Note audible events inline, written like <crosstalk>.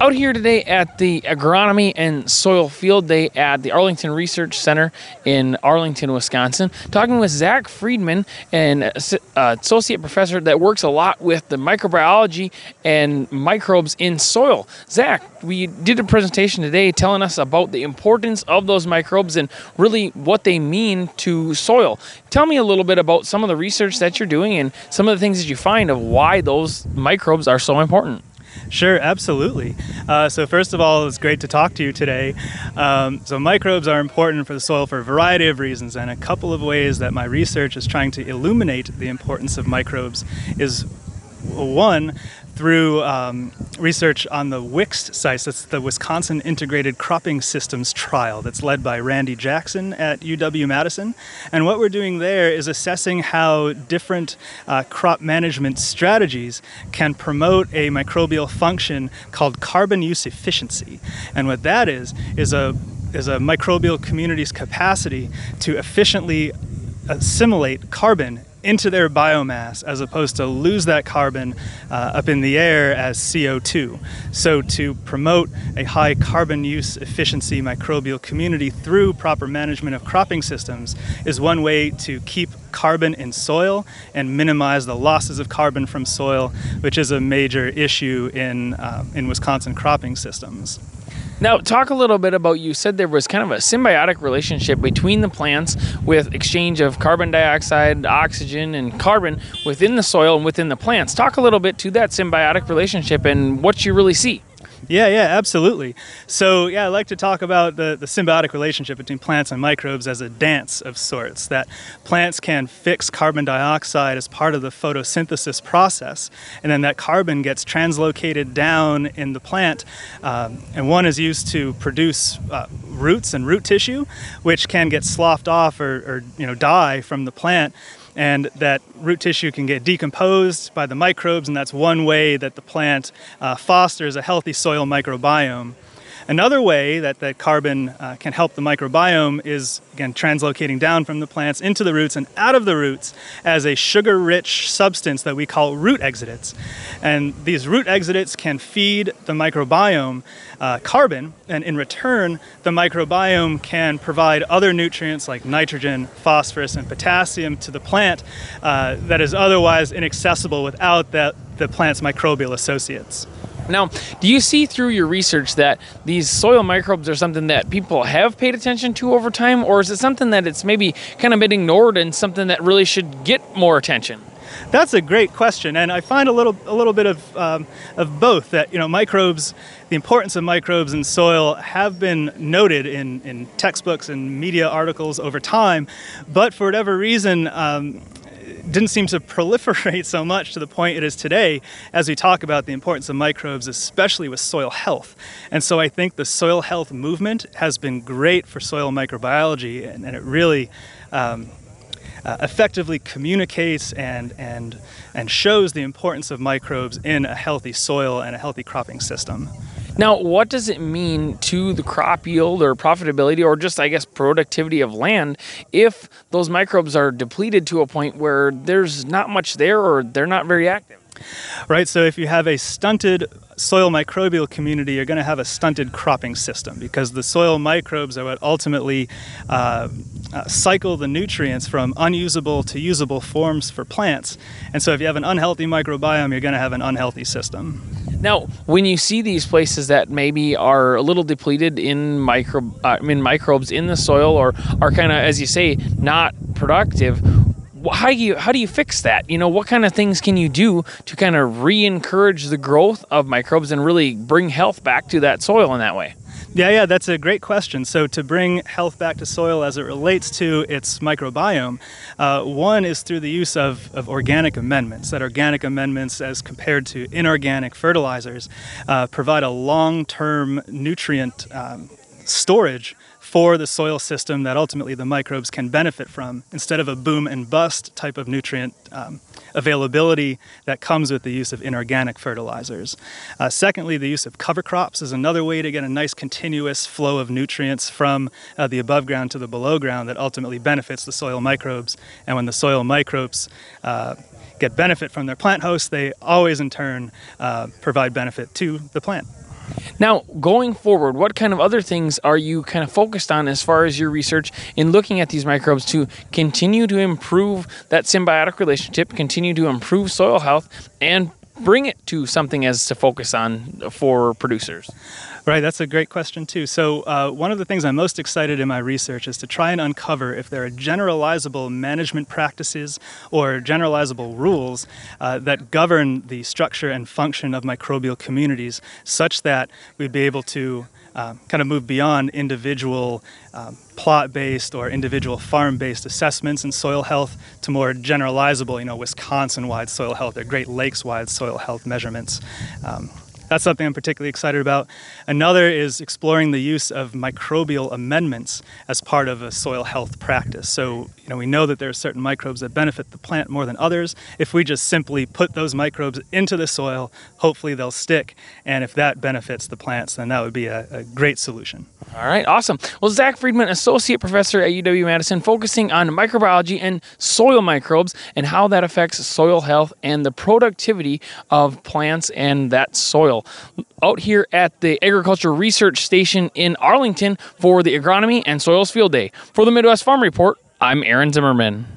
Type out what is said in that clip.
out here today at the Agronomy and Soil Field Day at the Arlington Research Center in Arlington, Wisconsin, talking with Zach Freedman, an uh, associate professor that works a lot with the microbiology and microbes in soil. Zach, we did a presentation today telling us about the importance of those microbes and really what they mean to soil. Tell me a little bit about some of the research that you're doing and some of the things that you find of why those microbes are so important. Sure, absolutely. Uh, so, first of all, it's great to talk to you today. Um, so, microbes are important for the soil for a variety of reasons, and a couple of ways that my research is trying to illuminate the importance of microbes is one, through um, research on the WICST sites. That's the Wisconsin Integrated Cropping Systems Trial that's led by Randy Jackson at UW Madison. And what we're doing there is assessing how different uh, crop management strategies can promote a microbial function called carbon use efficiency. And what that is, is a is a microbial community's capacity to efficiently assimilate carbon into their biomass as opposed to lose that carbon uh, up in the air as CO2. So, to promote a high carbon use efficiency microbial community through proper management of cropping systems is one way to keep carbon in soil and minimize the losses of carbon from soil, which is a major issue in, uh, in Wisconsin cropping systems. Now, talk a little bit about you said there was kind of a symbiotic relationship between the plants with exchange of carbon dioxide, oxygen, and carbon within the soil and within the plants. Talk a little bit to that symbiotic relationship and what you really see. Yeah, yeah, absolutely. So, yeah, I like to talk about the, the symbiotic relationship between plants and microbes as a dance of sorts. That plants can fix carbon dioxide as part of the photosynthesis process, and then that carbon gets translocated down in the plant, um, and one is used to produce uh, roots and root tissue, which can get sloughed off or, or you know die from the plant and that root tissue can get decomposed by the microbes, and that's one way that the plant uh, fosters a healthy soil microbiome. Another way that the carbon uh, can help the microbiome is, again, translocating down from the plants into the roots and out of the roots as a sugar rich substance that we call root exudates. And these root exudates can feed the microbiome uh, carbon, and in return, the microbiome can provide other nutrients like nitrogen, phosphorus, and potassium to the plant uh, that is otherwise inaccessible without that, the plant's microbial associates. Now, do you see through your research that these soil microbes are something that people have paid attention to over time, or is it something that it's maybe kind of been ignored and something that really should get more attention? That's a great question, and I find a little a little bit of um, of both. That you know, microbes, the importance of microbes in soil have been noted in in textbooks and media articles over time, but for whatever reason, um, didn't seem to <laughs> proliferate so much to the point it is today as we talk about the importance of microbes, especially with soil health. And so I think the soil health movement has been great for soil microbiology, and, and it really um, uh, effectively communicates and, and, and shows the importance of microbes in a healthy soil and a healthy cropping system. Now, what does it mean to the crop yield or profitability or just, I guess, productivity of land if those microbes are depleted to a point where there's not much there or they're not very active? Right, so if you have a stunted soil microbial community, you're going to have a stunted cropping system because the soil microbes are what ultimately uh, uh, cycle the nutrients from unusable to usable forms for plants. And so if you have an unhealthy microbiome, you're going to have an unhealthy system. Now, when you see these places that maybe are a little depleted in micro, uh, in microbes in the soil, or are kind of, as you say, not productive, how do you how do you fix that? You know, what kind of things can you do to kind of re-encourage the growth of microbes and really bring health back to that soil in that way? Yeah, yeah, that's a great question. So, to bring health back to soil as it relates to its microbiome, uh, one is through the use of, of organic amendments. That organic amendments, as compared to inorganic fertilizers, uh, provide a long term nutrient um, storage for the soil system that ultimately the microbes can benefit from instead of a boom and bust type of nutrient um, availability that comes with the use of inorganic fertilizers. Uh, secondly, the use of cover crops is another way to get a nice continuous flow of nutrients from uh, the above ground to the below ground that ultimately benefits the soil microbes. And when the soil microbes uh, get benefit from their plant host, they always in turn uh, provide benefit to the plant. Now, going forward, what kind of other things are you kind of focused on as far as your research in looking at these microbes to continue to improve that symbiotic relationship, continue to improve soil health, and bring it to something as to focus on for producers? Right, that's a great question too. So, uh, one of the things I'm most excited in my research is to try and uncover if there are generalizable management practices or generalizable rules uh, that govern the structure and function of microbial communities such that we'd be able to uh, kind of move beyond individual um, plot based or individual farm based assessments in soil health to more generalizable, you know, Wisconsin wide soil health or Great Lakes wide soil health measurements. Um, that's something I'm particularly excited about. Another is exploring the use of microbial amendments as part of a soil health practice. So, you know, we know that there are certain microbes that benefit the plant more than others. If we just simply put those microbes into the soil, hopefully they'll stick. And if that benefits the plants, then that would be a, a great solution. All right, awesome. Well, Zach Freedman, Associate Professor at UW Madison, focusing on microbiology and soil microbes and how that affects soil health and the productivity of plants and that Out here at the Agriculture Research Station in Arlington for the Agronomy and Soils Field Day. For the Midwest Farm Report, I'm Aaron Zimmerman.